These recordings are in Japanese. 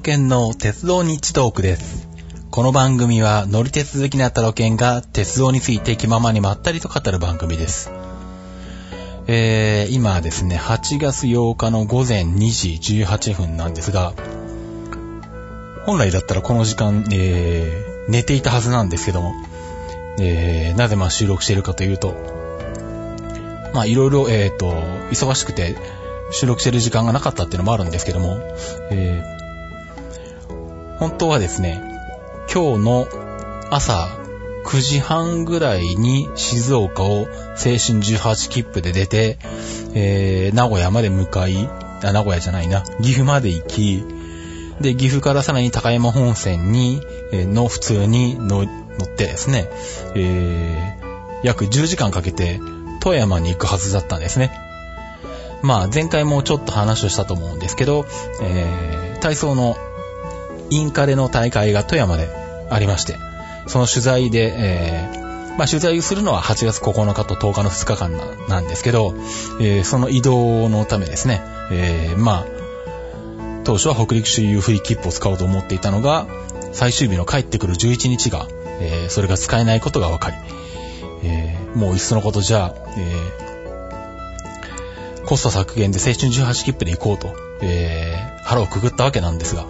ロケンの鉄道日トークです。この番組は乗り鉄好きなタロケンが鉄道について気ままにまったりと語る番組です。えー、今ですね、8月8日の午前2時18分なんですが、本来だったらこの時間、えー、寝ていたはずなんですけども、えー、なぜまあ収録しているかというと、まあいろいろ、えっ、と、忙しくて収録してる時間がなかったっていうのもあるんですけども、え、本当はですね、今日の朝9時半ぐらいに静岡を青春18切符で出て、えー、名古屋まで向かい、あ、名古屋じゃないな、岐阜まで行き、で、岐阜からさらに高山本線に、えーの普通に乗乗ってですね、えー、約10時間かけて富山に行くはずだったんですね。まあ、前回もちょっと話をしたと思うんですけど、えー、体操のインカレの大会が富山でありまして、その取材で、えー、まあ、取材するのは8月9日と10日の2日間ななんですけど、えーその移動のためですね、えーまあ、当初は北陸周遊フリー切符を使おうと思っていたのが、最終日の帰ってくる11日が、えーそれが使えないことが分かり、えーもういっそのことじゃあ、えーコスト削減で青春18切符で行こうと、えー腹をくぐったわけなんですが、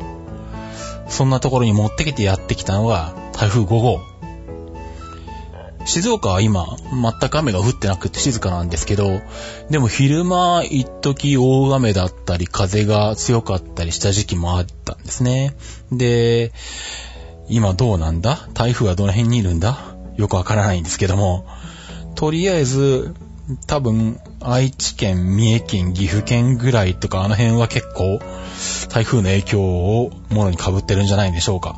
そんなところに持ってきてやってきたのが台風5号。静岡は今、全く雨が降ってなくて静かなんですけど、でも昼間、一時大雨だったり、風が強かったりした時期もあったんですね。で、今どうなんだ？台風はどの辺にいるんだ？よくわからないんですけども、とりあえず、多分、愛知県、三重県、岐阜県ぐらいとか、あの辺は結構、台風の影響をものに被ってるんじゃないでしょうか。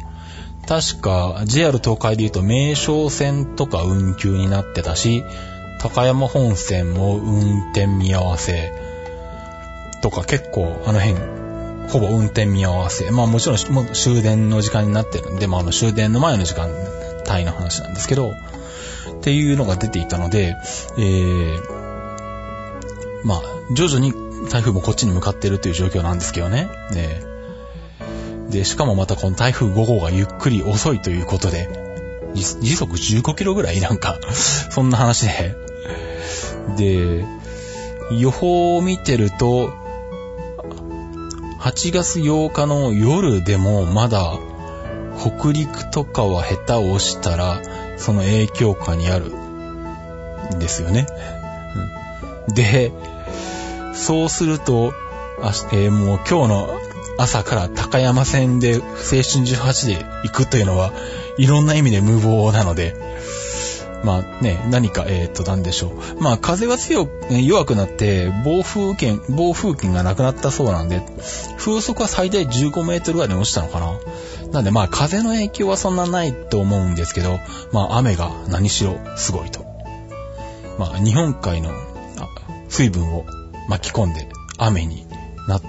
確か、JR 東海で言うと、名称線とか運休になってたし、高山本線も運転見合わせとか結構あの辺、ほぼ運転見合わせ。まあもちろんもう終電の時間になってるんで、まああの終電の前の時間帯の話なんですけど、っていうのが出ていたので、えー、まあ徐々に台風もこっちに向かってるという状況なんですけどね。ねで、しかもまたこの台風5号がゆっくり遅いということで、時速15キロぐらいなんか、そんな話で。で、予報を見てると、8月8日の夜でもまだ北陸とかは下手をしたら、その影響下にあるんですよね。で、そうすると、あえーもう今日の朝から高山線で青春18で行くというのは、いろんな意味で無謀なので、まあね、何か、えっ、と、なんでしょう。まあ、風は強く、弱くなって、暴風圏、暴風圏がなくなったそうなんで、風速は最大15メートルぐらいに落ちたのかな。なんでまあ、風の影響はそんなないと思うんですけど、まあ、雨が何しろすごいと。まあ、日本海の水分を巻き込んで雨にな、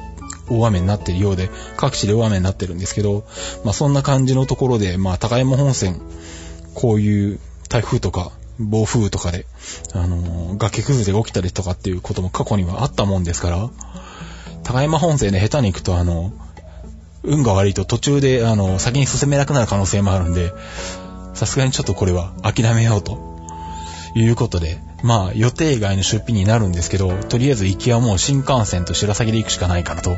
大雨になっているようで、各地で大雨になってるんですけど、まあそんな感じのところで、まあ高山本線、こういう台風とか暴風とかで、あのー崖崩れが起きたりとかっていうことも過去にはあったもんですから、高山本線で下手に行くと、あの、運が悪いと途中で、あの、先に進めなくなる可能性もあるんで、さすがにちょっとこれは諦めようということで、まあ予定外の出費になるんですけど、とりあえず行きはもう新幹線と白鷺で行くしかないかなと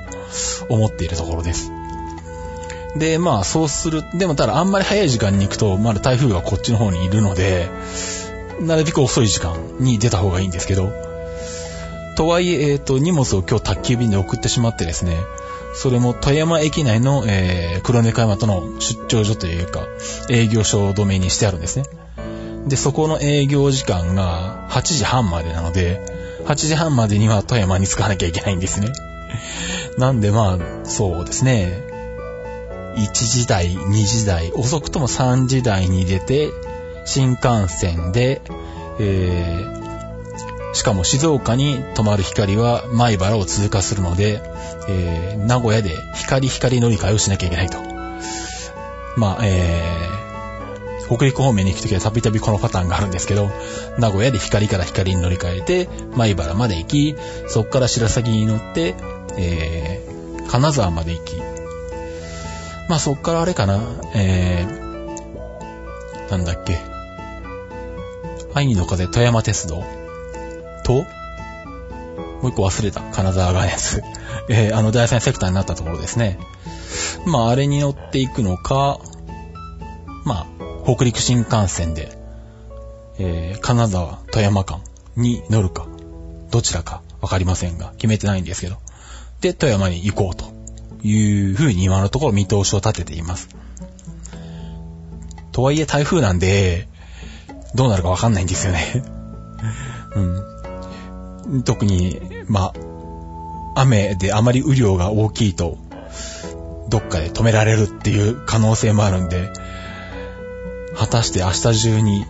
思っているところです。で、まあそうする、でもただあんまり早い時間に行くと、まだ台風がこっちの方にいるので、なるべく遅い時間に出た方がいいんですけど、とはいえ、えっ、と、荷物を今日宅急便で送ってしまってですね、それも富山駅内の、えー、黒猫山との出張所というか、営業所を止めにしてあるんですね。で、そこの営業時間が8時半までなので、8時半までには富山に着かなきゃいけないんですね。なんでまあ、そうですね。1時台、2時台、遅くとも3時台に出て、新幹線で、えー、しかも静岡に止まる光は米原を通過するので、えー、名古屋で光光乗り換えをしなきゃいけないと。まあ、えー、北陸方面に行くときはたびたびこのパターンがあるんですけど、名古屋で光から光に乗り換えて、米原まで行き、そこから白鷺に乗って、えー、金沢まで行き、まあそっからあれかな、えー、なんだっけ。愛の風富山鉄道と、もう一個忘れた。金沢がやつ。えー、あの第三セクターになったところですね。まああれに乗っていくのか、まあ、北陸新幹線で、えー、金沢富山間に乗るか、どちらかわかりませんが、決めてないんですけど。で、富山に行こうというふうに今のところ見通しを立てています。とはいえ台風なんで、どうなるかわかんないんですよね うん。特に、まあ、雨であまり雨量が大きいと、どっかで止められるっていう可能性もあるんで、果たして明日中に、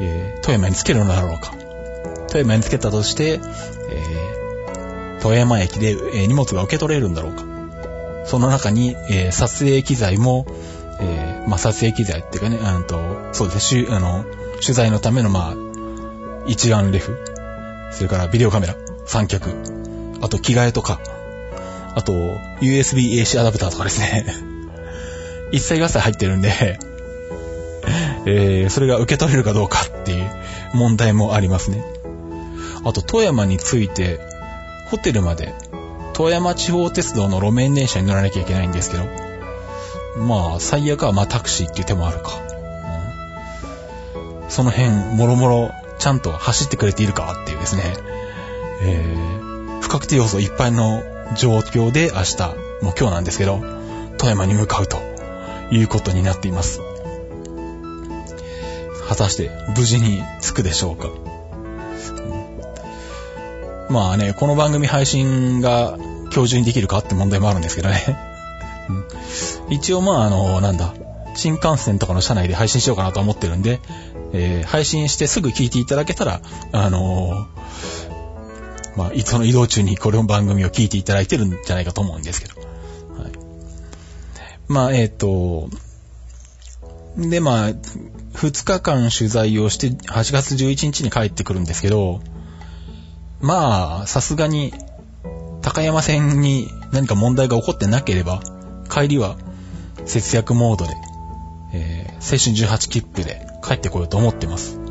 えー、富山につけるのだろうか。富山につけたとして、えー、富山駅で、えー、荷物が受け取れるんだろうか。その中に、えー、撮影機材も、えー、まあ、撮影機材っていうかね、あと、そうですね、あの、取材のための、まあ、一眼レフ、それからビデオカメラ、三脚、あと着替えとか、あと、USB AC アダプターとかですね。一切合切入ってるんで、えー、それが受け取れるかどうかっていう問題もありますね。あと、富山について、ホテルまで、富山地方鉄道の路面電車に乗らなきゃいけないんですけど、まあ、最悪はまあタクシーっていう手もあるか。うん、その辺、もろもろ、ちゃんと走ってくれているかっていうですね、えー、不確定要素いっぱいの状況で明日、もう今日なんですけど、富山に向かうということになっています。果たして無事に着くでしょうか。まあね、この番組配信が今日中にできるかって問題もあるんですけどね。一応まああの、なんだ、新幹線とかの車内で配信しようかなと思ってるんで、えー、配信してすぐ聞いていただけたら、あのー、まあ、その移動中にこれの番組を聞いていただいてるんじゃないかと思うんですけど。はい、まあ、えっ、ー、と、で、まあ、2日間取材をして、8月11日に帰ってくるんですけど、まあ、さすがに、高山線に何か問題が起こってなければ、帰りは節約モードで、えー、青春18切符で帰ってこようと思ってます。ね、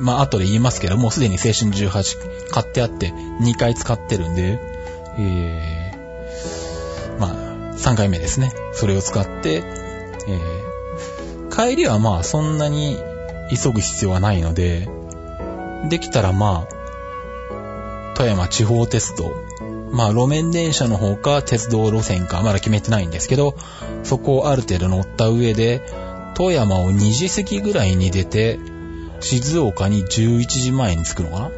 まあ、後で言いますけど、もうすでに青春18買ってあって、2回使ってるんで、えー、まあ、3回目ですね。それを使って、えー、帰りはまあそんなに急ぐ必要はないので、できたらまあ、富山地方鉄道、まあ路面電車の方か鉄道路線かまだ決めてないんですけど、そこをある程度乗った上で、富山を2時過ぎぐらいに出て、静岡に11時前に着くのかな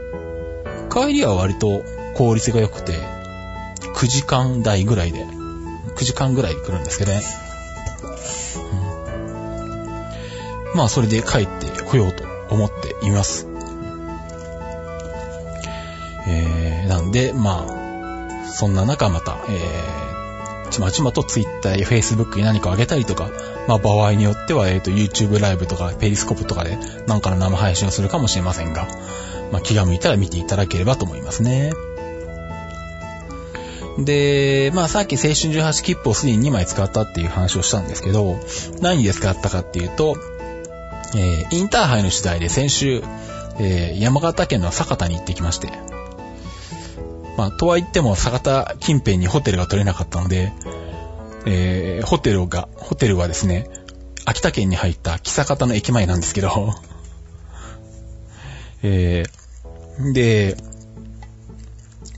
帰りは割と効率が良くて、9時間台ぐらいで、9時間ぐらい来るんですけどね。まあそれで帰ってこようと思っています。えー、なんで、まあ、そんな中また、えー、ちまちまと Twitter や Facebook に何かあげたりとか、まあ場合によっては、えっ、ー、と YouTube ライブとかペリスコプとかでなんかの生配信をするかもしれませんが、まあ気が向いたら見ていただければと思いますね。で、まあさっき青春18切符をすでに2枚使ったっていう話をしたんですけど、何で使ったかっていうと、えー、インターハイの取材で先週、えー、山形県の酒田に行ってきまして、まあ、とは言っても酒田近辺にホテルが取れなかったので、えー、ホテルが、ホテルはですね、秋田県に入った木坂田の駅前なんですけど、えー、で、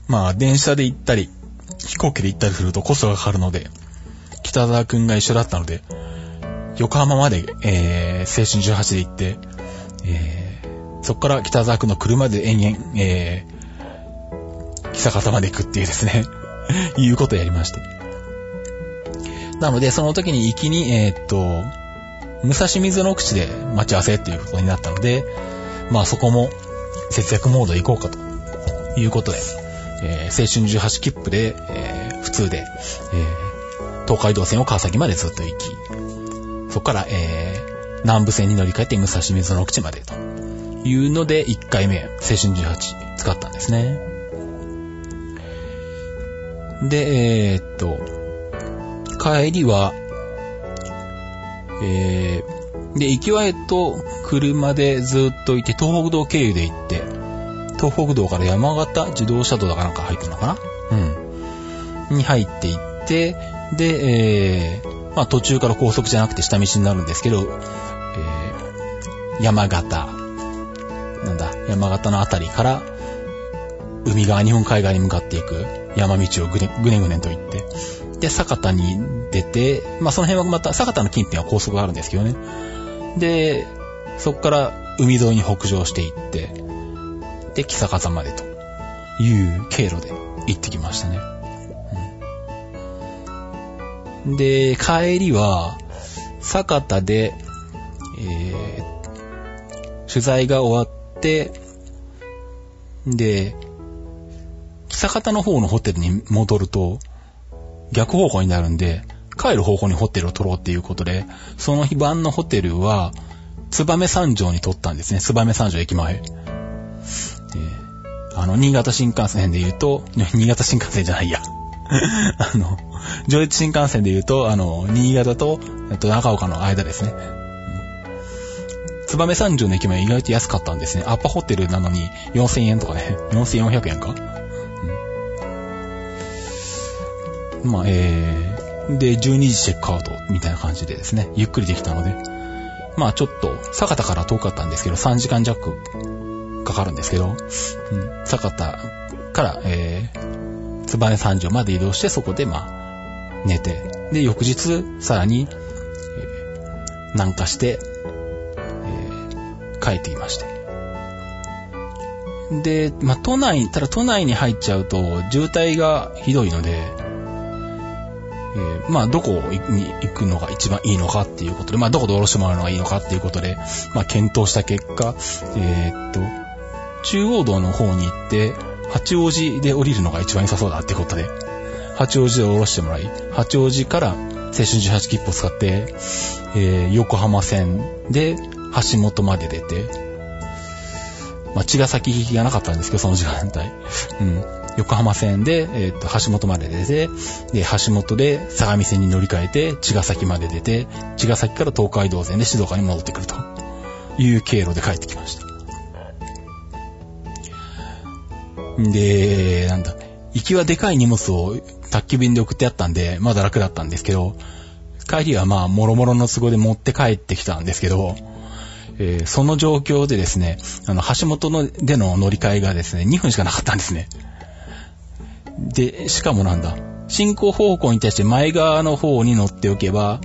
まあ、電車で行ったり、飛行機で行ったりするとコストがかかるので、北沢くんが一緒だったので、横浜まで、えー、青春18で行って、えー、そこから北沢区の車で延々、えー、北方まで行くっていうですね いうことをやりまして。なので、その時に行きに、えー、っと、武蔵水の口で待ち合わせっていうことになったので、まあそこも節約モード行こうかということで、えー、青春18切符で、えー、普通で、えー、東海道線を川崎までずっと行き、そこから、えー、南部線に乗り換えて武蔵水の口までというので、1回目、青春18使ったんですね。で、えー、っと、帰りは、えー、で、行きはえと車でずっと行って、東北道経由で行って、東北道から山形自動車道だかなんか入ってるのかな？うん。に入っていって、で、えー、まあ途中から高速じゃなくて下道になるんですけど、えー、山形、なんだ、山形のあたりから、海側、日本海側に向かっていく山道をぐねぐねぐねと行って、で、酒田に出て、まあその辺はまた、酒田の近辺は高速があるんですけどね。で、そこから海沿いに北上していって、で、木坂山までという経路で行ってきましたね。で、帰りは、酒田で、えー、取材が終わって、で、久方の方のホテルに戻ると、逆方向になるんで、帰る方向にホテルを取ろうっていうことで、その日晩のホテルは、燕三条に取ったんですね。燕三条駅前。あの、新潟新幹線で言うと、新潟新幹線じゃないや。あの、上越新幹線で言うと、あの、新潟と、えっと、長岡の間ですね。燕三条の駅前意外と安かったんですね。アッパホテルなのに4000円とかね。4400円か。うん、まあ、えー、で、12時チェックアウトみたいな感じでですね、ゆっくりできたので、まあちょっと、酒田から遠かったんですけど、3時間弱かかるんですけど、うん、酒田から、えー、燕三条まで移動して、そこで、まあ、寝て、で、翌日、さらに、えー、南下して、えー、帰ってきまして。で、まあ、都内、ただ都内に入っちゃうと、渋滞がひどいので、えー、まあ、どこに行くのが一番いいのかっていうことで、まあ、どこで降ろしてもらうのがいいのかっていうことで、まあ、検討した結果、えー、っと、中央道の方に行って、八王子で降りるのが一番良さそうだってことで、八王子で降ろしてもらい、八王子から青春18切符を使って、えー、横浜線で橋本まで出て、まあ、茅ヶ崎行きがなかったんですけど、その時間帯。うん。横浜線で、えー、っと、橋本まで出て、で、橋本で相模線に乗り換えて、茅ヶ崎まで出て、茅ヶ崎から東海道線で静岡に戻ってくるという経路で帰ってきました。で、なんだ、行きはでかい荷物を宅急便で送ってあったんで、まだ楽だったんですけど、帰りはまあ、もろもろの都合で持って帰ってきたんですけど、えー、その状況でですね、あの、橋本のでの乗り換えがですね、2分しかなかったんですね。で、しかもなんだ、進行方向に対して前側の方に乗っておけば、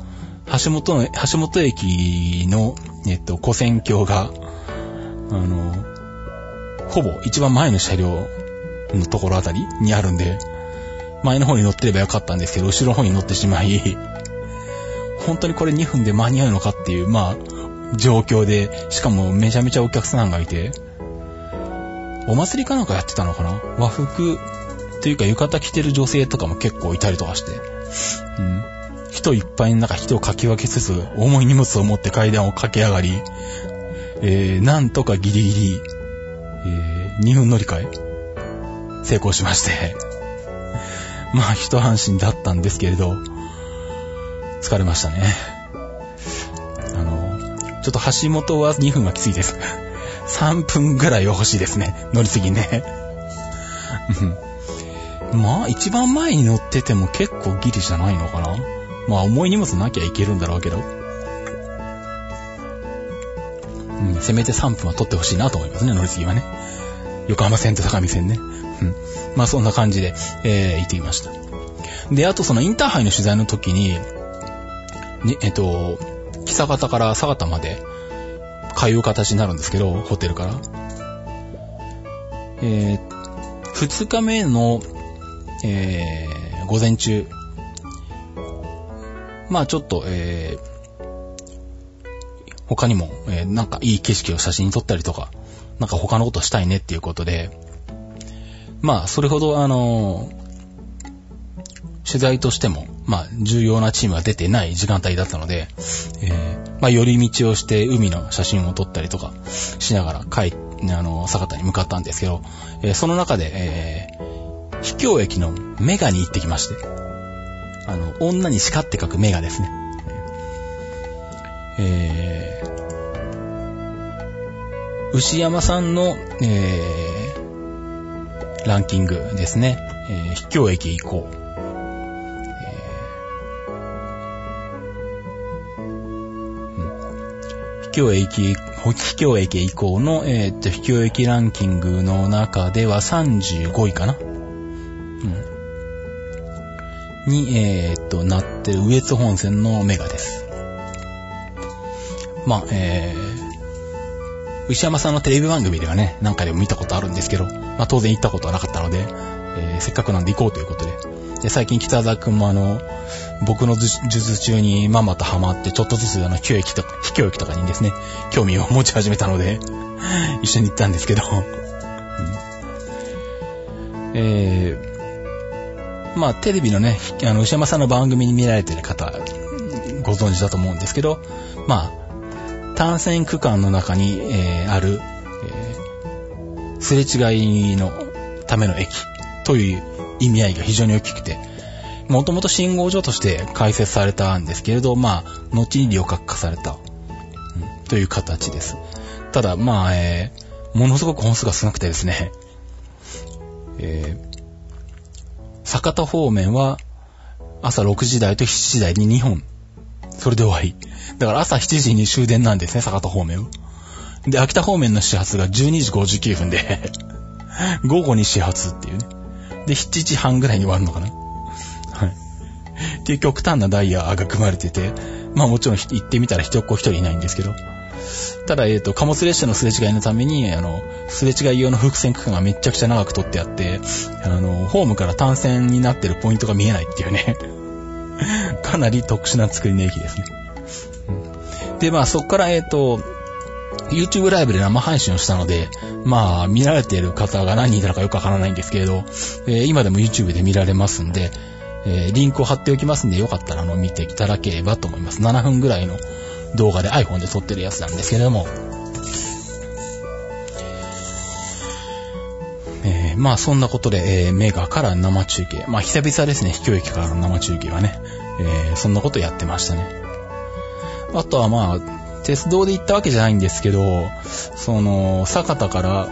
橋本の、橋本駅の、えっと、古線橋が、あの、ほぼ一番前の車両のところあたりにあるんで、前の方に乗ってればよかったんですけど、後ろの方に乗ってしまい、本当にこれ2分で間に合うのかっていう、まあ、状況で、しかもめちゃめちゃお客さんがいて、お祭りかなんかやってたのかな？和服というか浴衣着てる女性とかも結構いたりとかして、うん。人いっぱいの中人をかき分けつつ、重い荷物を持って階段を駆け上がり、えー、なんとかギリギリ、えー、2分乗り換え、成功しまして まあ一安心だったんですけれど、疲れましたね。あの、ちょっと橋本は2分はきついです。3分ぐらいは欲しいですね。乗り継ぎね。まあ一番前に乗ってても結構ギリじゃないのかな。まあ重い荷物なきゃいけるんだろうけど。うん、せめて3分は取ってほしいなと思いますね、乗り継ぎはね。横浜線と相模線ね。まあそんな感じで、えー、行ってきました。で、あとそのインターハイの取材の時に、にえっと、久方から佐方まで通う形になるんですけど、ホテルから。えー、2日目の、えー、午前中、まあちょっと、えー、他にも、えー、なんかいい景色を写真に撮ったりとか、なんか他のことしたいねっていうことで、まあ、それほど、あの、取材としても、まあ、重要なチームが出てない時間帯だったので、えー、まあ、寄り道をして海の写真を撮ったりとかしながら帰、あの、坂田に向かったんですけど、えー、その中で、えー、秘境駅のメガに行ってきまして、あの、女に叱って書くメガですね。えー、牛山さんの、えー、ランキングですね。えー、秘境駅行こう。秘境駅、秘境駅以降の、えー、っと、秘境駅ランキングの中では35位かな。うん。に、えー、っと、なってる、上津本線のメガです。まあ、えー、牛山さんのテレビ番組ではね、何回でも見たことあるんですけど、まあ当然行ったことはなかったので、えー、せっかくなんで行こうということで。で、最近北沢くんもあの、僕の術中にまんまとハマって、ちょっとずつあの、教駅とか、非教駅とかにですね、興味を持ち始めたので 一緒に行ったんですけどうん、えー、まあ、テレビのね、あの、牛山さんの番組に見られてる方、ご存知だと思うんですけど、まあ、単線区間の中に、えー、ある、えー、すれ違いのための駅という意味合いが非常に大きくて、もともと信号所として開設されたんですけれど、まあ、後に旅客化された、うん、という形です。ただ、まあ、えー、ものすごく本数が少なくてですね、えー、坂田方面は朝6時台と7時台に2本。それで終わり。だから朝7時に終電なんですね、坂田方面は。で、秋田方面の始発が12時59分で 午後に始発っていうね。で、7時半ぐらいに終わるのかな。はいっていう極端なダイヤが組まれてて、まあもちろん行ってみたら人っ子一人いないんですけど、ただ、えっ、ー、と、貨物列車のすれ違いのために、あの、すれ違い用の伏線区間がめちゃくちゃ長く取ってあって、あの、ホームから単線になってるポイントが見えないっていうね かなり特殊な作りの駅ですね。で、まあそっから、えっ、ー、と、YouTube ライブで生配信をしたので、まあ、見られている方が何人いたのかよくわからないんですけれど、えー、今でも YouTube で見られますんで、えー、リンクを貼っておきますんで、よかったらあの見ていただければと思います。7分ぐらいの動画で iPhone で撮ってるやつなんですけれども、まあそんなことで、えー、メガから生中継。まあ久々ですね、秘境駅からの生中継はね。えー、そんなことやってましたね。あとはまあ、鉄道で行ったわけじゃないんですけど、その、酒田から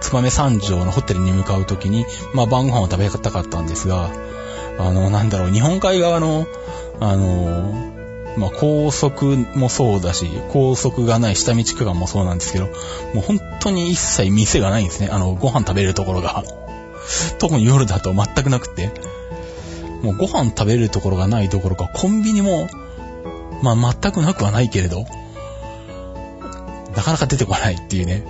燕三条のホテルに向かうときに、まあ晩ご飯を食べたかったんですが、あの、なんだろう、日本海側の、あの、まあ、高速もそうだし、高速がない下道区間もそうなんですけど、もう本当に一切店がないんですね。あの、ご飯食べるところが。特に夜だと全くなくて。もうご飯食べるところがないところか、コンビニも、まあ、全くなくはないけれど、なかなか出てこないっていうね。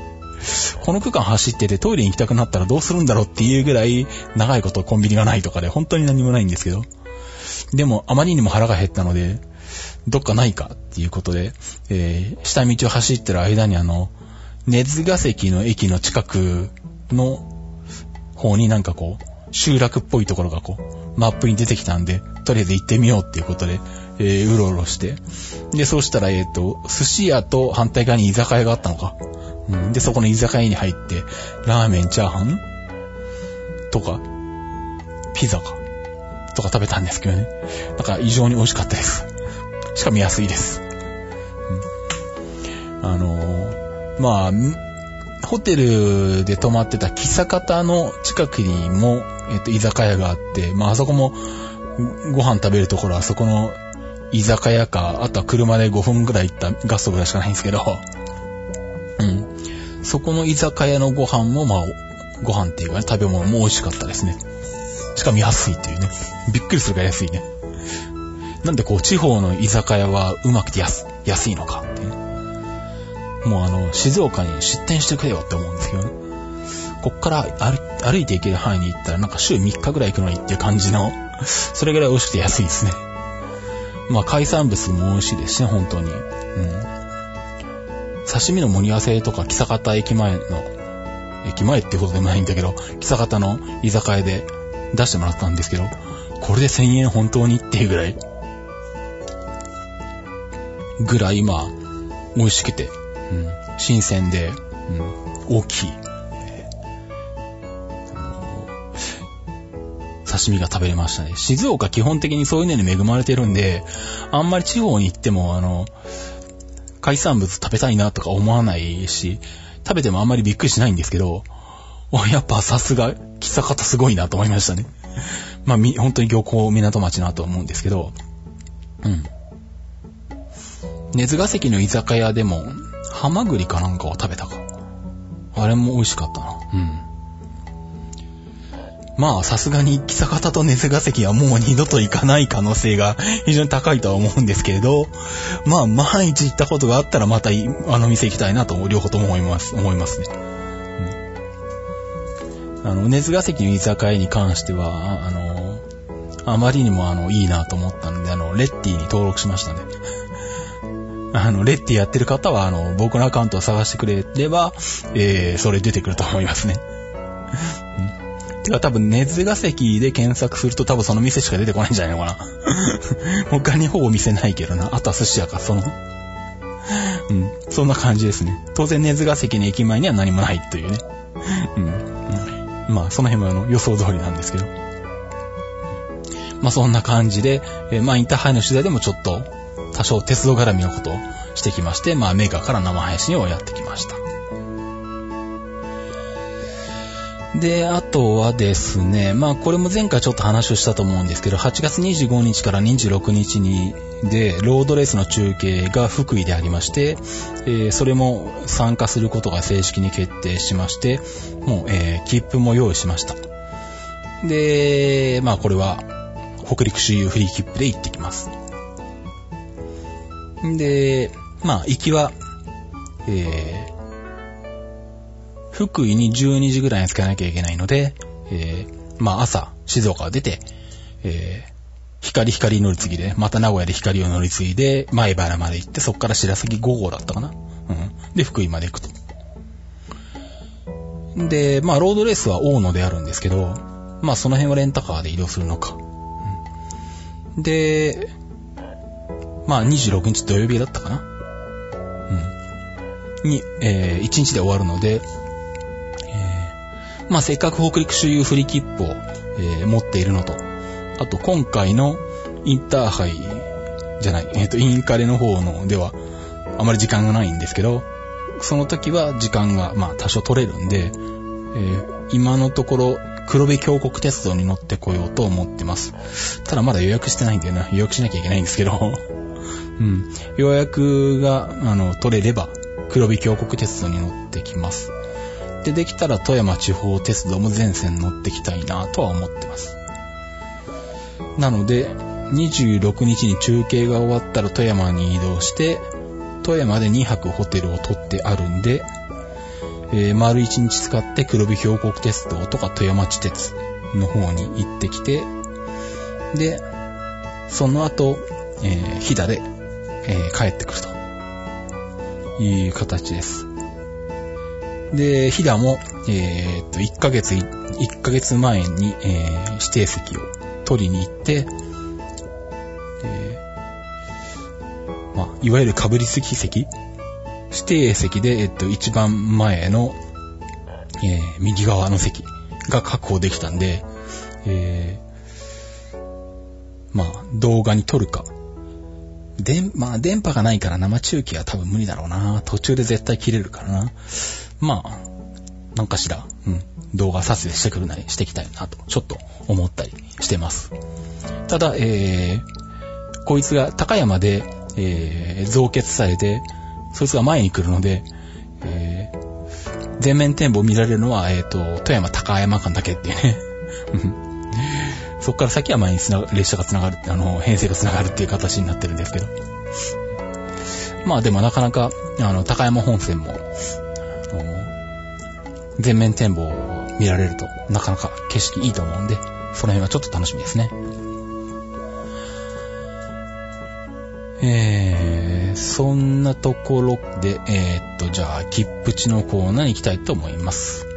この区間走っててトイレに行きたくなったらどうするんだろうっていうぐらい長いことコンビニがないとかで本当に何もないんですけど。でもあまりにも腹が減ったので、どっかないかっていうことで、えー、下道を走ってる間にあの、根津ヶ関の駅の近くの方になんかこう、集落っぽいところがこう、マップに出てきたんで、とりあえず行ってみようっていうことで、えー、うろうろして。で、そうしたら、えっ、ー、と、寿司屋と反対側に居酒屋があったのか。うん。で、そこの居酒屋に入って、ラーメン、チャーハンとか、ピザか。とか食べたんですけどね。だから異常に美味しかったです。しかも安いです。うん、あのー、まあ、ホテルで泊まってた喫茶方の近くにも、えっと、居酒屋があって、まあ、あそこも、ご飯食べるところはそこの居酒屋か、あとは車で5分ぐらい行ったガストぐらいしかないんですけど、うん。そこの居酒屋のご飯も、まあ、ご飯っていうかね、食べ物も美味しかったですね。しかも安いっていうね。びっくりするから安いね。なんでこう、地方の居酒屋はうまくて安安いのかっていうね。もうあの、静岡に出店してくれよって思うんですけどね。こっから歩歩いて行ける範囲に行ったらなんか週3日ぐらい行くのにっていう感じの、それぐらい美味しくて安いですね。まあ海産物も美味しいですしね、本当に。うん。刺身の盛り合わせとか、木坂田駅前の、駅前ってことでもないんだけど、木坂田の居酒屋で出してもらったんですけど、これで1000円本当にっていうぐらい、ぐらい、まあ、美味しくて、うん、新鮮で、うん、大きい、刺身が食べれましたね。静岡基本的にそういうのに恵まれてるんで、あんまり地方に行っても、あの、海産物食べたいなとか思わないし、食べてもあんまりびっくりしないんですけど、やっぱさすが、喫茶方すごいなと思いましたね。まあ、み、本当に漁港港町なと思うんですけど、うん。根津ヶ関の居酒屋でも、ハマグリかなんかを食べたか。あれも美味しかったな。うん。まあ、さすがに、木坂田と根津ヶ関はもう二度と行かない可能性が 非常に高いとは思うんですけれど、まあ、毎日行ったことがあったらまた、あの店行きたいなと、両方とも思います、思いますね。うん、あの、根津ヶ関の居酒屋に関しては、あの、あまりにもあの、いいなと思ったんで、あの、レッティに登録しましたね。あの、レッティやってる方は、あの、僕のアカウントを探してくれれば、えー、それ出てくると思いますね。てか多分、根津ヶ関で検索すると多分その店しか出てこないんじゃないのかな。他にほぼ店ないけどな。あとは寿司屋か、その。うん。そんな感じですね。当然、根津ヶ関の駅前には何もないというね。うん。うん、まあ、その辺はあの予想通りなんですけど。まあ、そんな感じで、えー、まあ、インターハイの取材でもちょっと、多少鉄道絡みのことをしてきまして、まあ、メーカーから生配信をやってきました。で、あとはですね、まあこれも前回ちょっと話をしたと思うんですけど、8月25日から26日に、で、ロードレースの中継が福井でありまして、えー、それも参加することが正式に決定しまして、もう、えー、切符も用意しました。で、まあこれは、北陸周遊フリー切符で行ってきます。で、まあ行きは、えー、福井に12時ぐらいに着かなきゃいけないので、えー、まあ朝、静岡を出て、えー、光光乗り継ぎで、また名古屋で光を乗り継いで、前原まで行って、そっから白崎5号だったかな。うん。で、福井まで行くと。で、まあ、ロードレースは大野であるんですけど、まあ、その辺はレンタカーで移動するのか。うん、で、まあ、26日土曜日だったかな。うん。に、えー、1日で終わるので、えーまあ、せっかく北陸周遊フリ切符を、えー、持っているのと、あと今回のインターハイじゃない、えっ、ー、と、インカレの方のでは、あまり時間がないんですけど、その時は時間が、まあ、多少取れるんで、えー、今のところ、黒部峡谷鉄道に乗ってこようと思ってます。ただまだ予約してないんだよな。予約しなきゃいけないんですけど、うん。予約が、あの、取れれば、黒部峡谷鉄道に乗ってきます。でできたら富山地方鉄道も全線乗ってきたいなとは思ってます。なので、26日に中継が終わったら富山に移動して、富山で2泊ホテルを取ってあるんで、えー、丸1日使って黒部峡谷鉄道とか富山地鉄の方に行ってきて、で、その後、えー、飛騨で、えー、帰ってくるという形です。で、ヒダも、えー、っと、1ヶ月、1ヶ月前に、えー、指定席を取りに行って、えー、まあ、いわゆるかぶりつき席指定席で、えっと、一番前の、えー、右側の席が確保できたんで、えー、まあ、動画に撮るか。で、まあ、電波がないから生中継は多分無理だろうな。途中で絶対切れるからな。まあ、なんかしら、うん、動画撮影してくるなりしていきたいなと、ちょっと思ったりしてます。ただ、えー、こいつが高山で、えー、造血されて、そいつが前に来るので、えー、全面展望見られるのは、えっ、ー、と、富山高山間だけっていうね。そっから先は前につな列車が繋がる、あの、編成が繋がるっていう形になってるんですけど。まあでもなかなか、あの、高山本線も、全面展望を見られると、なかなか景色いいと思うんで、その辺はちょっと楽しみですね。えー、そんなところで、えー、っと、じゃあ、切符地のコーナーに行きたいと思います。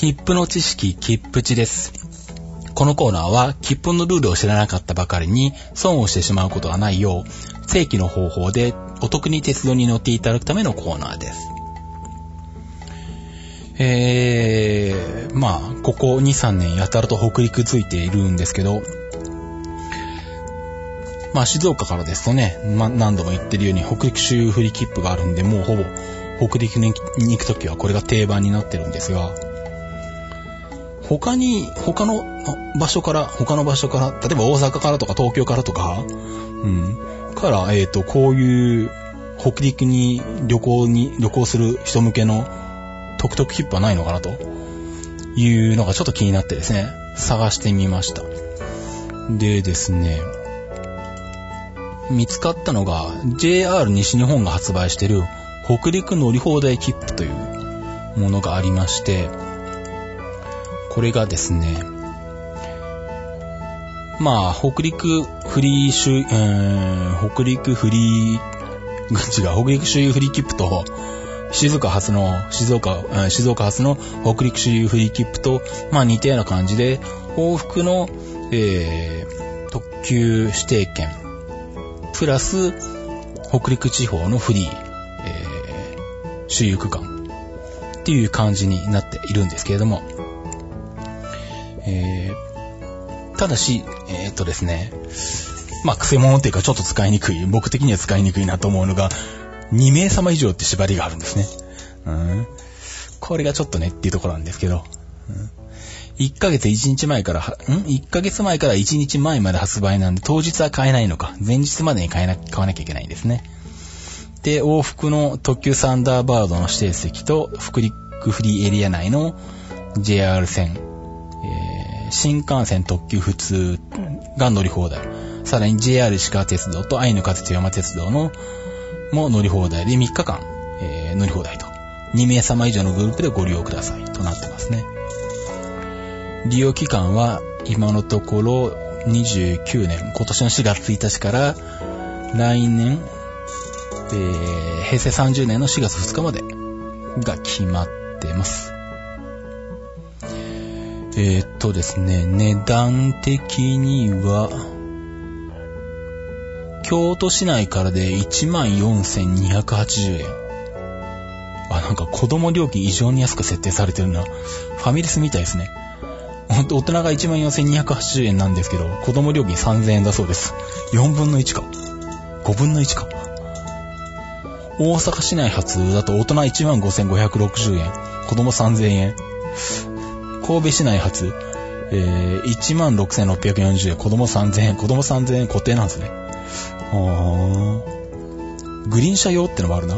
切符の知識、切符値です。このコーナーは、切符のルールを知らなかったばかりに、損をしてしまうことがないよう、正規の方法でお得に鉄道に乗っていただくためのコーナーです。えー、まあ、ここ2、3年やたらと北陸ついているんですけど、まあ、静岡からですとね、ま、何度も言ってるように北陸周遊フリー切符があるんで、もうほぼ北陸に行くときはこれが定番になってるんですが、他に、他の場所から、他の場所から、例えば大阪からとか東京からとか、うん、から、えっ、ー、と、こういう北陸に旅行に、旅行する人向けの特特切符はないのかなというのがちょっと気になってですね、探してみました。でですね、見つかったのが JR 西日本が発売してる北陸乗り放題切符というものがありまして、これがですね、まあ、北陸フリー周、北陸フリー、違う、北陸周遊フリー切符と、静岡発の、静岡、静岡発の北陸周遊フリー切符と、まあ似たような感じで、往復の、えー、特急指定券、プラス、北陸地方のフリー、えー、周遊区間っていう感じになっているんですけれども、えー、ただし、えー、っとですね、まあ、癖者っていうかちょっと使いにくい、僕的には使いにくいなと思うのが、2名様以上って縛りがあるんですね。うん。これがちょっとねっていうところなんですけど、うん、1ヶ月1日前から、ん ?1 ヶ月前から1日前まで発売なんで、当日は買えないのか。前日までに買えな、買わなきゃいけないんですね。で、往復の特急サンダーバードの指定席と、北陸フリーエリア内の JR 線、新幹線特急普通が乗り放題。さらに JR 石川鉄道と愛の風津山鉄道のも乗り放題で3日間、えー、乗り放題と。2名様以上のグループでご利用くださいとなってますね。利用期間は今のところ29年、今年の4月1日から来年、えー、平成30年の4月2日までが決まってます。えー、っとですね、値段的には、京都市内からで14,280円。あ、なんか子供料金異常に安く設定されてるな。ファミレスみたいですね。大人が14,280円なんですけど、子供料金3000円だそうです。4分の1か。5分の1か。大阪市内発だと大人15,560円。子供3000円。神戸市内発、えー、16,640円。子供3000円。子供3000円固定なんですね。あグリーン車用ってのもあるな。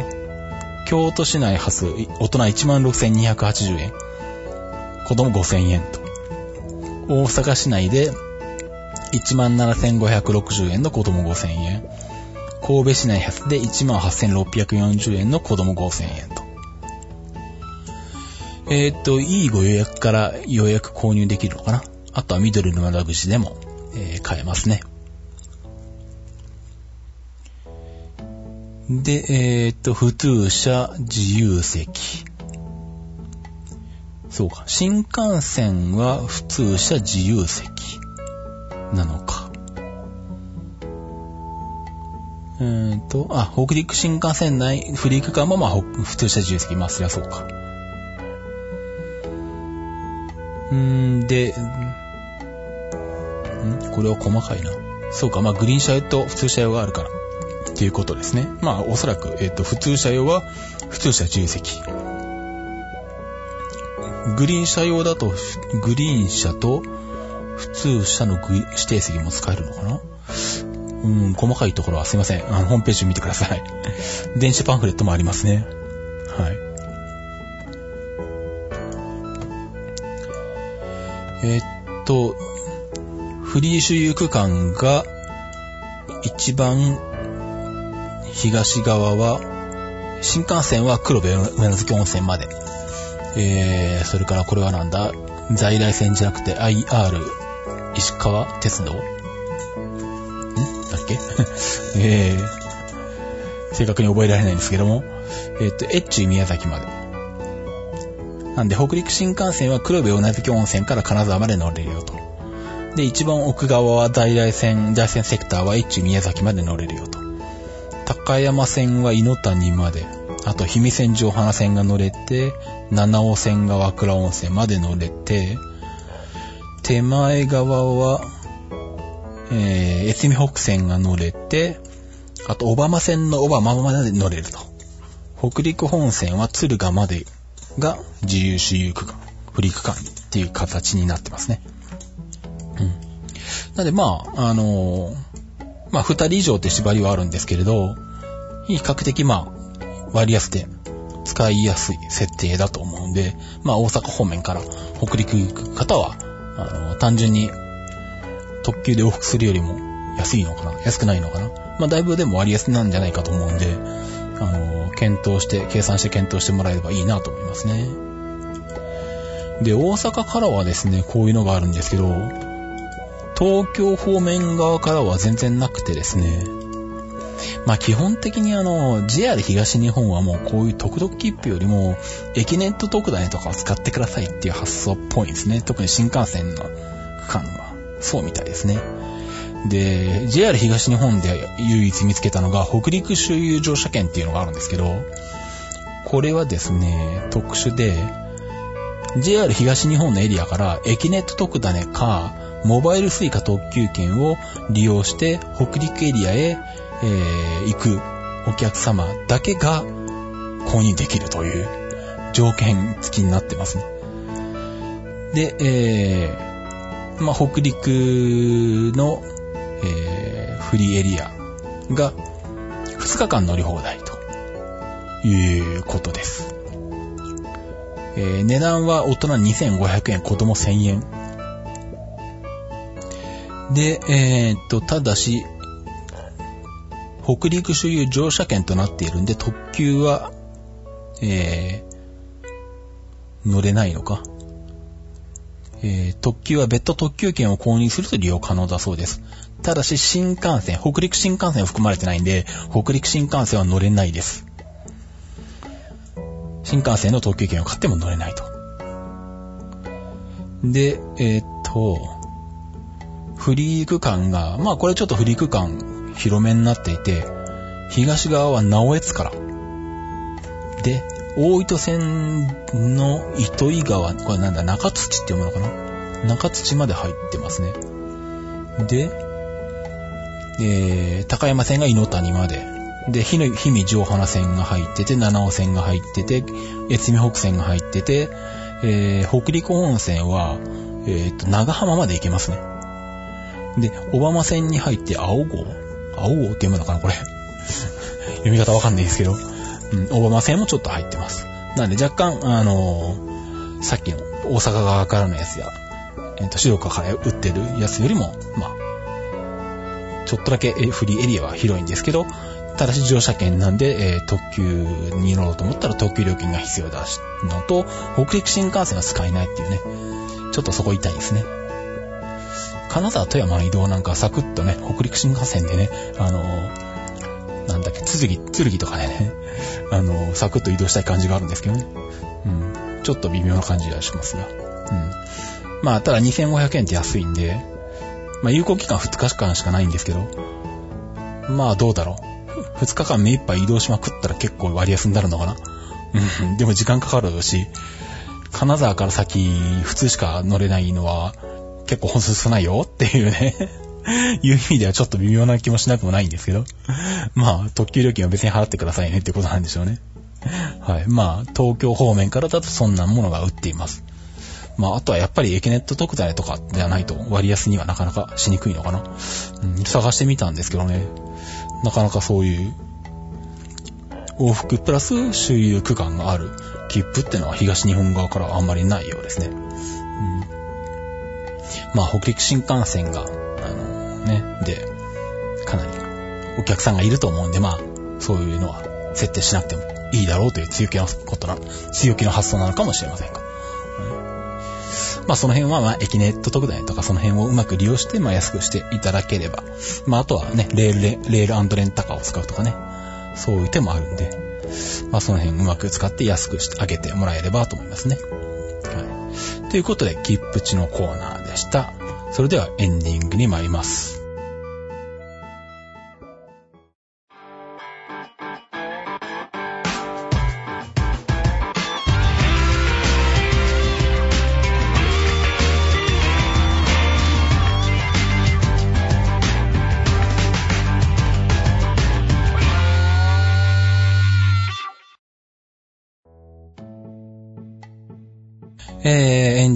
京都市内発、大人16,280円。子供5,000円と。大阪市内で17,560円の子供5,000円。神戸市内発で18,640円の子供5,000円と。えー、っと、いいご予約から予約購入できるのかな？あとは緑の窓口でも、えー、買えますね。で、えー、っと、普通車自由席。そうか。新幹線は普通車自由席なのか。えーと、あ、北陸新幹線内、フリーク間もまあ、普通車自由席。まあ、そりゃそうか。んで、んこれは細かいな。そうか、まあ、グリーン車用と普通車用があるから。っていうことですね。まあ、おそらく、えっ、ー、と、普通車用は、普通車自由席。グリーン車用だと、グリーン車と、普通車の指定席も使えるのかなうん、細かいところはすいません。あの、ホームページ見てください。電子パンフレットもありますね。はい。えっと、フリー周遊区間が一番東側は、新幹線は黒部上野月温泉まで。えー、それからこれはなんだ？在来線じゃなくて IR 石川鉄道。ん？だっけ？えー、正確に覚えられないんですけども、えっ、ー、と、越中宮崎まで。なんで、北陸新幹線は黒部同月温泉から金沢まで乗れるよと。で、一番奥側は大々線、大線セクターは越中宮崎まで乗れるよと。高山線は猪谷まで、あと氷見線上花線が乗れて、七尾線が和倉温泉まで乗れて、手前側は、えー、越美北線が乗れて、あと小浜線の小浜まで乗れると。北陸本線は敦賀までが自由私有区間、フリー区間っていう形になってますね。うん。なんでまあ、あのー、まあ二人以上って縛りはあるんですけれど、比較的まあ、割安で使いやすい設定だと思うんで、まあ大阪方面から北陸行く方は、あのー、単純に特急で往復するよりも安いのかな安くないのかなまあだいぶでも割安なんじゃないかと思うんで、あの、検討して、計算して検討してもらえればいいなと思いますね。で、大阪からはですね、こういうのがあるんですけど、東京方面側からは全然なくてですね、まあ基本的にあの、JR 東日本はもうこういう特々切符よりも、駅ネット特大とかを使ってくださいっていう発想っぽいんですね。特に新幹線の区間は、そうみたいですね。で、JR 東日本で唯一見つけたのが、北陸周遊乗車券っていうのがあるんですけど、これはですね、特殊で、JR 東日本のエリアから駅ネット特ダネか、モバイルスイカ特急券を利用して北陸エリアへ、えー、行くお客様だけが購入できるという条件付きになってますね。で、えー、まあ、北陸の、えー、フリーエリアが2日間乗り放題ということです。えー、値段は大人2500円、子供1000円。で、えー、っと、ただし、北陸周遊乗車券となっているんで、特急は、えー、乗れないのか。えー、特急は別途特急券を購入すると利用可能だそうです。ただし、新幹線、北陸新幹線は含まれてないんで、北陸新幹線は乗れないです。新幹線の特急券を買っても乗れないと。で、えー、っと、フリー区間が、まあこれちょっとフリー区間広めになっていて、東側は直江津から。で、大糸線の糸魚川、これなんだ、中土って読むのかな？中土まで入ってますね。で、えー、高山線が猪谷まで。で、日の、日見上花線が入ってて、七尾線が入ってて、越美北線が入ってて、えー、北陸温泉は、え、ー、と、長浜まで行けますね。で、小浜線に入って青号青号って読むのかなこれ。読み方わかんないですけど。うん、小浜線もちょっと入ってます。なんで若干、あのー、さっきの大阪側からのやつや、えっ、ー、と、白川から売ってるやつよりも、まあ、ちょっとだけフリーエリアは広いんですけど、ただし乗車券なんで、えー、特急に乗ろうと思ったら特急料金が必要だし、のと、北陸新幹線は使えないっていうね。ちょっとそこ痛いですね。金沢富山移動なんかサクッとね、北陸新幹線でね、あのー、なんだっけ、剣、剣とかでね、あのー、サクッと移動したい感じがあるんですけどね。うん。ちょっと微妙な感じがしますが。うん。まあ、ただ2500円って安いんで、まあ、有効期間2日間しかないんですけど、まあ、どうだろう。2日間目いっぱい移動しまくったら結構割安になるのかな。うん、でも時間かかるし、金沢から先、普通しか乗れないのは、結構本数少ないよっていうねいう意味ではちょっと微妙な気もしなくもないんですけど。まあ、特急料金は別に払ってくださいねってことなんでしょうね。はい。まあ、東京方面からだとそんなものが売っています。まあ、あとはやっぱりエキネット特大とかではないと割安にはなかなかしにくいのかな。うん、探してみたんですけどね。なかなかそういう往復プラス周遊区間がある切符ってのは東日本側からあんまりないようですね。うん、まあ北陸新幹線が、あのね、で、かなりお客さんがいると思うんで、まあそういうのは設定しなくてもいいだろうという強気のことな、強気の発想なのかもしれませんが。まあその辺は、まあ駅ネット特大とかその辺をうまく利用して、まあ安くしていただければ。まああとはね、レールレ、レールレンタカーを使うとかね。そういう手もあるんで、まあその辺うまく使って安くしてあげてもらえればと思いますね。はい。ということで、切符チのコーナーでした。それではエンディングに参ります。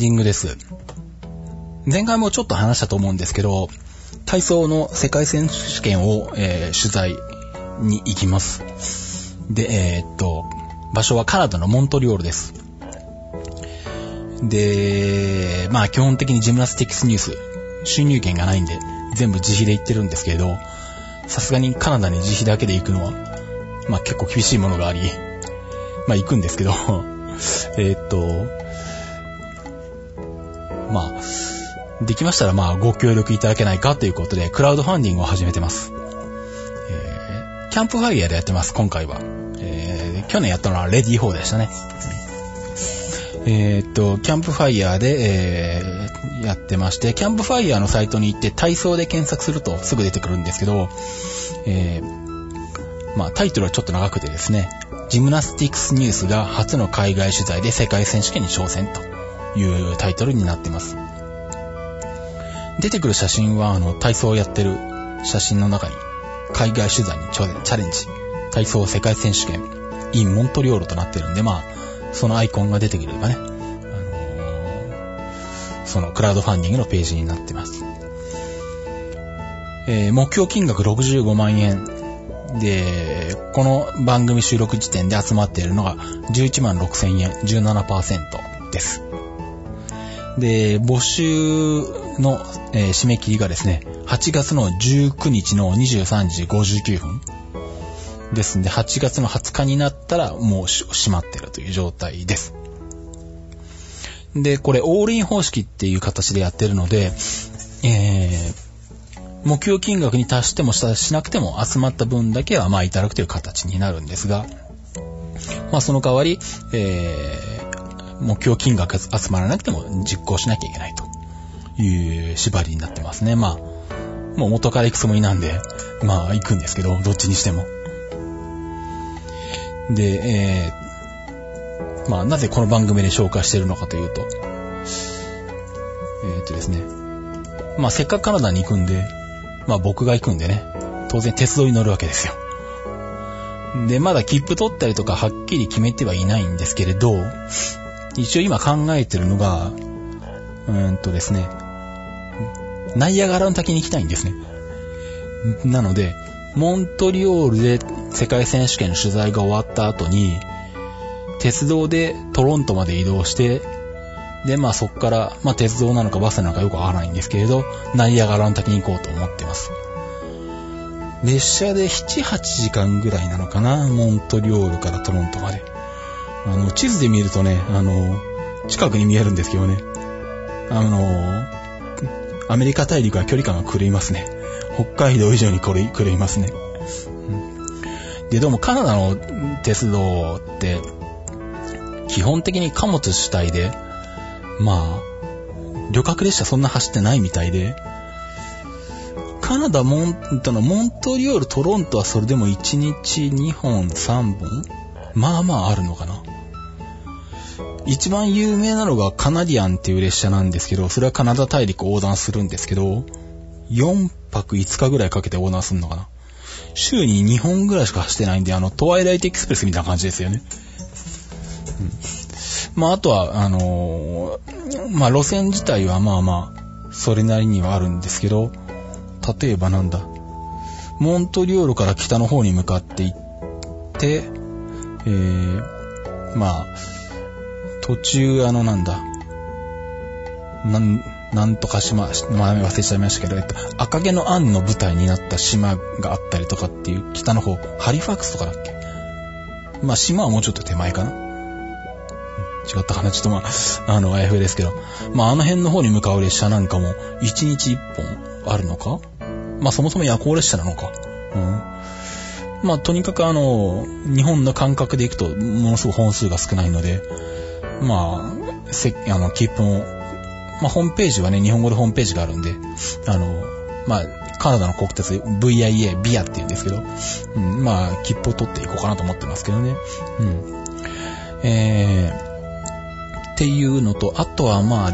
ディングです。前回もちょっと話したと思うんですけど、体操の世界選手権を、えー取材に行きます。で、えーっと、場所はカナダのモントリオールです。で、まあ基本的にジムナスティックスニュース、収入権がないんで、全部自費で行ってるんですけれど、さすがにカナダに自費だけで行くのは、まあ結構厳しいものがあり、まあ行くんですけど、えっと、まあ、できましたらまあご協力いただけないかということで、クラウドファンディングを始めてます。えーキャンプファイヤーでやってます、今回は。えー去年やったのはレディー4でしたね。えーっと、キャンプファイヤーで、えーやってまして、キャンプファイヤーのサイトに行って体操で検索するとすぐ出てくるんですけど、えーまあタイトルはちょっと長くてですね、ジムナスティックスニュースが初の海外取材で世界選手権に挑戦というタイトルになってます。出てくる写真は、あの、体操をやってる写真の中に、海外取材にチャレンジ、体操世界選手権、in モントリオールとなってるんで、まあ、そのアイコンが出てくればね、あのーそのクラウドファンディングのページになってます。えー目標金額65万円。で、この番組収録時点で集まっているのが11万6千円、17%です。で、募集の、えー締め切りがですね、8月の19日の23時59分。ですんで、8月の20日になったらもう閉まってるという状態です。で、これ、オールイン方式っていう形でやってるので、えー目標金額に達してもしたしなくても集まった分だけはまあいただくという形になるんですが、まあその代わり、えー目標金額集まらなくても実行しなきゃいけないという縛りになってますね。まあ、もう元から行くつもりなんで、まあ行くんですけど、どっちにしても。で、えーまあなぜこの番組で紹介してるのかというと、えーっとですね、まあせっかくカナダに行くんで、まあ僕が行くんでね、当然鉄道に乗るわけですよ。で、まだ切符取ったりとかはっきり決めてはいないんですけれど、一応今考えてるのが、うーんとですね、ナイアガラの滝に行きたいんですね。なので、モントリオールで世界選手権の取材が終わった後に、鉄道でトロントまで移動して、で、まあそっから、まあ鉄道なのかバスなのかよくわからないんですけれど、ナイアガラの滝に行こうと思ってます。列車で7、8時間ぐらいなのかな、モントリオールからトロントまで。あの、地図で見るとね、あの、近くに見えるんですけどね、あの、アメリカ大陸は距離感が狂いますね。北海道以上に狂い狂いますね。で、どうもカナダの鉄道って、基本的に貨物主体で、まあ、旅客列車そんな走ってないみたいで、カナダモンのモントリオール、トロントはそれでも1日2本、3本まあまああるのかな。一番有名なのがカナディアンっていう列車なんですけど、それはカナダ大陸横断するんですけど、4泊5日ぐらいかけて横断するのかな。週に2本ぐらいしか走ってないんで、あの、トワイライトエクスプレスみたいな感じですよね。うん、まあ、あとは、あのーまあ、路線自体はまあまあ、それなりにはあるんですけど、例えばなんだ、モントリオールから北の方に向かって行って、えー、まあ、途中あのなんだ、なん、なんとか島、名前忘れちゃいましたけど、えっと、赤毛のアンの舞台になった島があったりとかっていう北の方、ハリファクスとかだっけ？まあ島はもうちょっと手前かな？違ったかなちょっとまあ、あの、あやふやですけど。まああの辺の方に向かう列車なんかも、1日1本あるのか？まあそもそも夜行列車なのか？うん。まあとにかくあの、日本の感覚で行くと、ものすごく本数が少ないので、まあ、せ、あの、切符もまあ、ホームページはね、日本語でホームページがあるんで、あの、まあ、カナダの国鉄 VIA、ビアって言うんですけど、うん、まあ、切符を取っていこうかなと思ってますけどね。うん。えー、っていうのと、あとはまあ、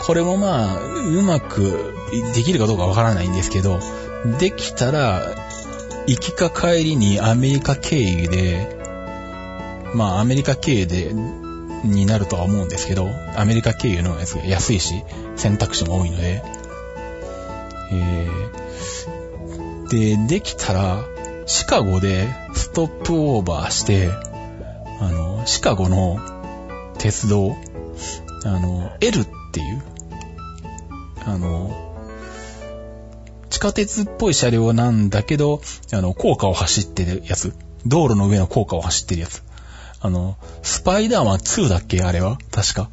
これもまあ、うまくできるかどうかわからないんですけど、できたら、行きか帰りにアメリカ経由で、まあアメリカ経由で、になるとは思うんですけど、アメリカ経由のやつが安いし、選択肢も多いので、えー、で、できたら、シカゴでストップオーバーして、あの、シカゴの鉄道、あの、L っていう、あの、地下鉄っぽい車両なんだけど、あの、高架を走ってるやつ。道路の上の高架を走ってるやつ。あの、スパイダーマン2だっけあれは？確か。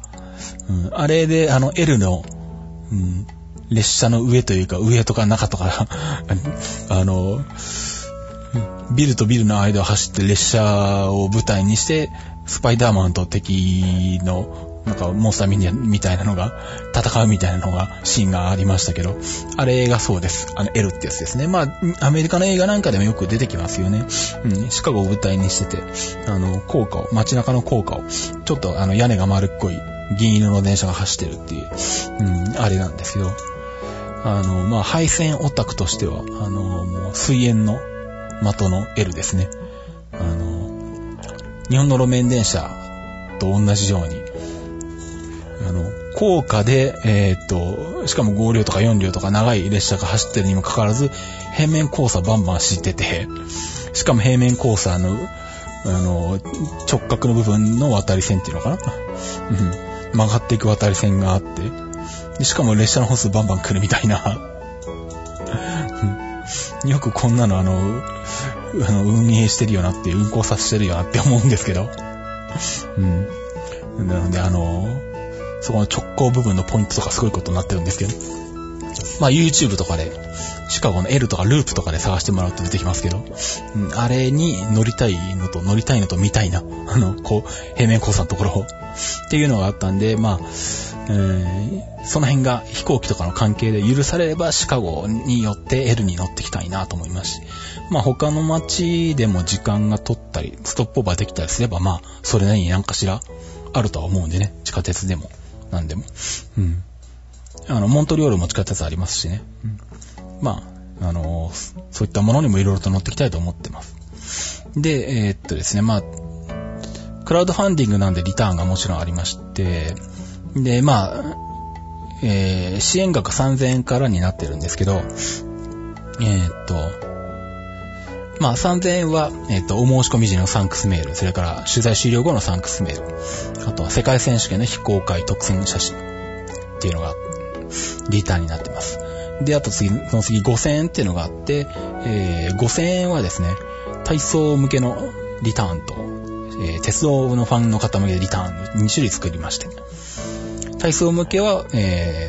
うん、あれで、あの、L の、うん、列車の上というか、上とか中とか あの、ビルとビルの間を走って列車を舞台にして、スパイダーマンと敵のなんかモンスターミニアみたいなのが、戦うみたいなのが、シーンがありましたけど、あれがそうです。あの、L ってやつですね。まあ、アメリカの映画なんかでもよく出てきますよね。うん、シカゴを舞台にしてて、あの、高架を、街中の高架を、ちょっとあの、屋根が丸っこい、銀色の電車が走ってるっていう、うん、あれなんですけど、あの、まあ、配線オタクとしては、あの、もう、水煙の的の L ですね。あの、日本の路面電車と同じように、あの、高架で、えー、っと、しかも5両とか4両とか長い列車が走ってるにもかかわらず、平面交差バンバン走ってて、しかも平面交差の、あの、直角の部分の渡り線っていうのかな、うん、曲がっていく渡り線があって、でしかも列車の本数バンバン来るみたいな。よくこんなのあの、あの運営してるよなって、運行させてるよなって思うんですけど。うん。なので、あの、そこの直行部分のポイントとかすごいことになってるんですけど。まあ YouTube とかで、シカゴの L とかループとかで探してもらうと出てきますけど、うん、あれに乗りたいのと乗りたいのと見たいな。あの、こう、平面交差のところを。っていうのがあったんで、まあ、その辺が飛行機とかの関係で許されればシカゴによって L に乗ってきたいなと思いますし、まあ他の街でも時間が取ったり、ストップオーバーできたりすれば、まあ、それなりに何かしらあるとは思うんでね、地下鉄でも。なんでも。うん。あの、モントリオールも地下鉄ありますしね。うん、まあ、あのー、そういったものにもいろいろと乗っていきたいと思ってます。で、えー、っとですね、まあ、クラウドファンディングなんでリターンがもちろんありまして、で、まあ、えー、支援額3000円からになってるんですけど、えー、っと、まあ、3000円は、えっ、ー、と、お申し込み時のサンクスメール、それから取材終了後のサンクスメール、あとは世界選手権の非公開特選写真っていうのが、リターンになってます。で、あと次、その次5000円っていうのがあって、えー、5000円はですね、体操向けのリターンと、えー、鉄道のファンの方向けリターン2種類作りまして、体操向けは、え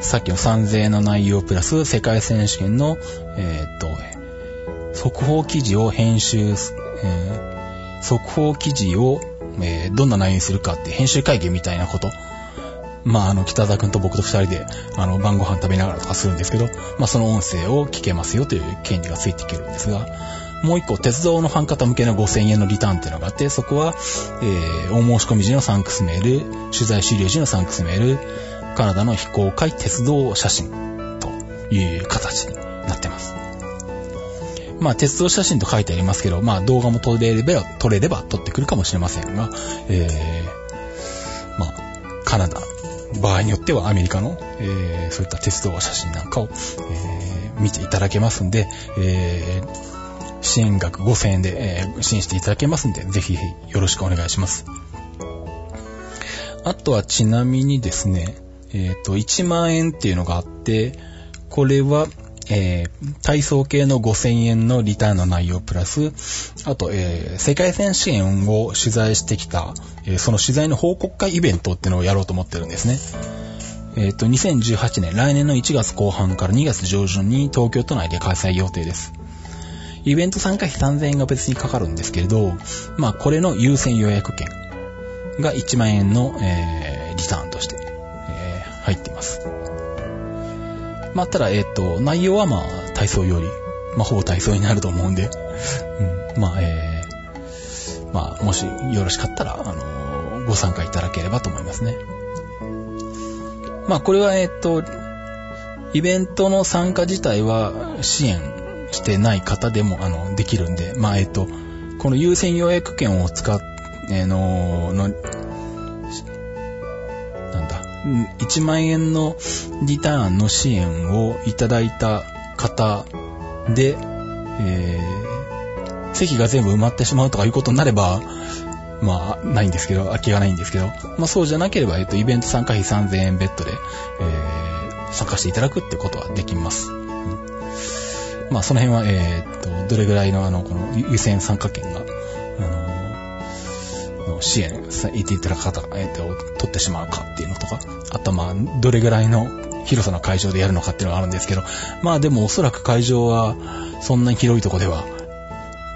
ー、さっきの3000円の内容プラス世界選手権の、えー、っと、速報記事を編集、えー、速報記事を、えー、どんな内容にするかって編集会議みたいなこと。まあ、あの、北田くんと僕と二人で、あの、晩ご飯食べながらとかするんですけど、まあ、その音声を聞けますよという権利がついてきるんですが、もう一個、鉄道のファン方向けの5000円のリターンっていうのがあって、そこは、えー、お申し込み時のサンクスメール、取材終了時のサンクスメール、カナダの非公開鉄道写真という形になってます。まあ、鉄道写真と書いてありますけど、まあ、動画も撮れれば、撮れれば撮ってくるかもしれませんが、えー、まあ、カナダ、場合によってはアメリカの、えー、そういった鉄道写真なんかを、えー、見ていただけますんで、えー、支援額5000円で、えー、支援していただけますんで、ぜひよろしくお願いします。あとはちなみにですね、えっ、ー、と、1万円っていうのがあって、これは、えー、体操系の5000円のリターンの内容プラス、あと、えー、世界選手権を取材してきた、えー、その取材の報告会イベントっていうのをやろうと思ってるんですね。えっ、と、2018年、来年の1月後半から2月上旬に東京都内で開催予定です。イベント参加費3000円が別にかかるんですけれど、まあ、これの優先予約券が1万円の、えー、リターンとしてえ入っています。まあ、ただ、えっ、ー、と、内容はまあ、体操より、まあ、ほぼ体操になると思うんで、うん、まあ、えー、まあ、もしよろしかったら、あのー、ご参加いただければと思いますね。まあ、これは、えっ、ー、と、イベントの参加自体は支援してない方でも、あの、できるんで、まあ、えっ、と、この優先予約券を使っ、えー、の、の、1万円のリターンの支援をいただいた方で、えー、席が全部埋まってしまうとかいうことになれば、まあ、ないんですけど、空きがないんですけど、まあそうじゃなければ、えっと、イベント参加費3000円ベッドで、えー、参加していただくってことはできます。うん、まあその辺は、えー、っと、どれぐらいのあの、この優先参加券が、の、支援いていただく方、え、っと、取ってしまうかっていうのとか、あとまあ、どれぐらいの広さの会場でやるのかっていうのがあるんですけど、まあでもおそらく会場はそんなに広いとこでは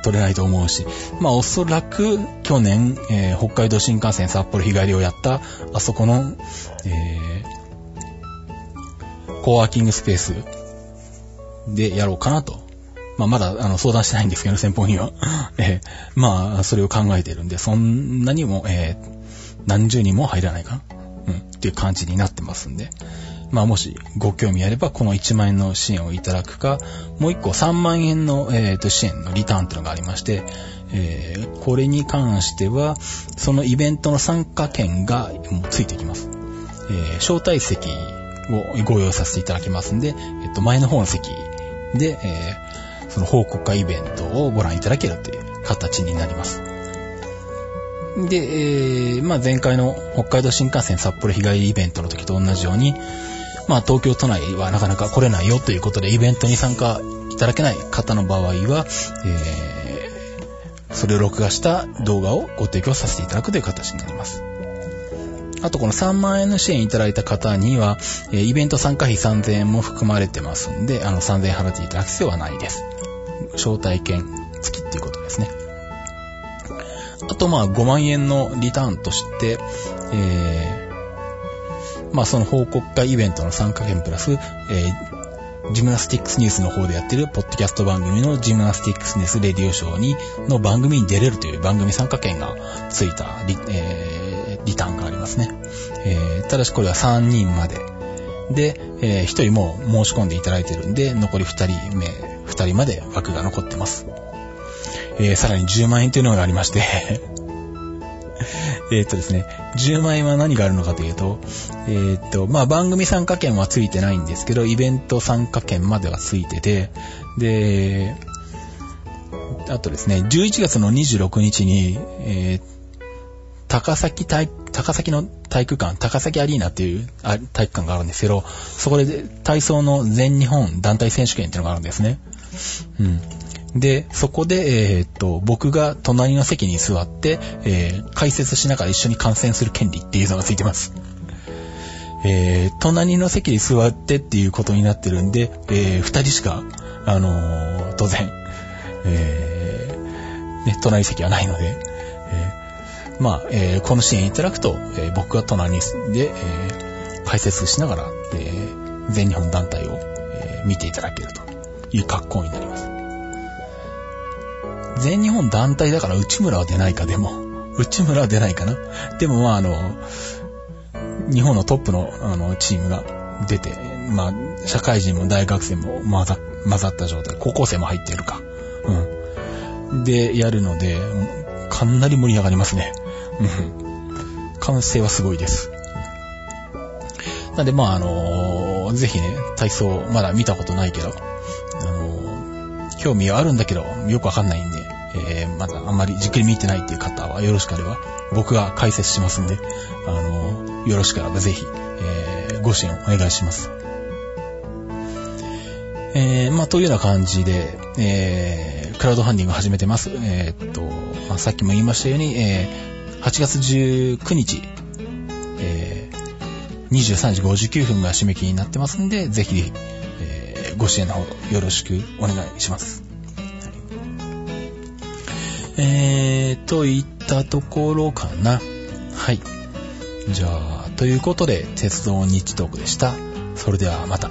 取れないと思うし、まあおそらく去年、えー、北海道新幹線札幌日帰りをやったあそこの、えー、コワーキングスペースでやろうかなと。まあまだあの相談してないんですけど、先方には。えー、まあそれを考えてるんで、そんなにも、えー、何十人も入らないかな。うん、っていう感じになってますんで。まあもしご興味あればこの1万円の支援をいただくか、もう1個3万円の、えー、と支援のリターンというのがありまして、えー、これに関しては、そのイベントの参加券がもうついてきます。えー、招待席をご用意させていただきますんで、えっ、と、前の方の席で、えー、その報告会イベントをご覧いただけるという形になります。で、えー、まあ前回の北海道新幹線札幌日帰りイベントの時と同じように、まあ東京都内はなかなか来れないよということでイベントに参加いただけない方の場合は、えー、それを録画した動画をご提供させていただくという形になります。あとこの3万円の支援いただいた方には、イベント参加費3000円も含まれてますんで、あの3000円払っていただく必要はないです。招待券付きっていうことですね。あとまあ5万円のリターンとして、えーまあその報告会イベントの参加券プラス、えー、ジムナスティックスニュースの方でやってるポッドキャスト番組のジムナスティックスニュースレディオショーに、の番組に出れるという番組参加券がついたリ,、えー、リターンがありますね。え、ただしこれは3人まで。で、え、1人も申し込んでいただいてるんで、残り2人目、2人まで枠が残ってます。えー、さらに10万円というのがありまして えっとですね、10万円は何があるのかというと、えー、っと、まあ、番組参加券はついてないんですけど、イベント参加券まではついてて、で、あとですね、11月の26日に、えー、高崎体、高崎の体育館、高崎アリーナっていう体育館があるんですけど、そこで体操の全日本団体選手権っていうのがあるんですね。うん。で、そこで、えー、っと、僕が隣の席に座って、えー、解説しながら一緒に観戦する権利っていうのがついてます。えー、隣の席に座ってっていうことになってるんで、えー、二人しか、あのー、当然、えー、ね、隣席はないので、えー、まあ、えー、この支援いただくと、えー、僕が隣で、えー、解説しながら、えー、全日本団体を、えー、見ていただけるという格好になります。全日本団体だから内村は出ないか、でも。内村は出ないかな。でもまああの、日本のトップのあのチームが出て、まあ、社会人も大学生も混ざ混ざった状態、高校生も入ってるか。うん。で、やるので、かなり盛り上がりますね。うん。完成はすごいです。なんで、まあ、あの、ぜひね、体操、まだ見たことないけど、興味はあるんだけど、よくわかんないんで、えー、まだあんまりじっくり見てないっていう方はよろしければ、僕が解説しますんで、あの、よろしければぜひ、えー、ご支援お願いします。えー、まあ、というような感じで、えー、クラウドファンディング始めてます。えー、っと、まあ、さっきも言いましたように、えー、8月19日、えー、23時59分が締め切りになってますんで、ぜひ、えー、ご支援の方よろしくお願いします。えー、といったところかな。はい。じゃあ、ということで、鉄道日トークでした。それではまた。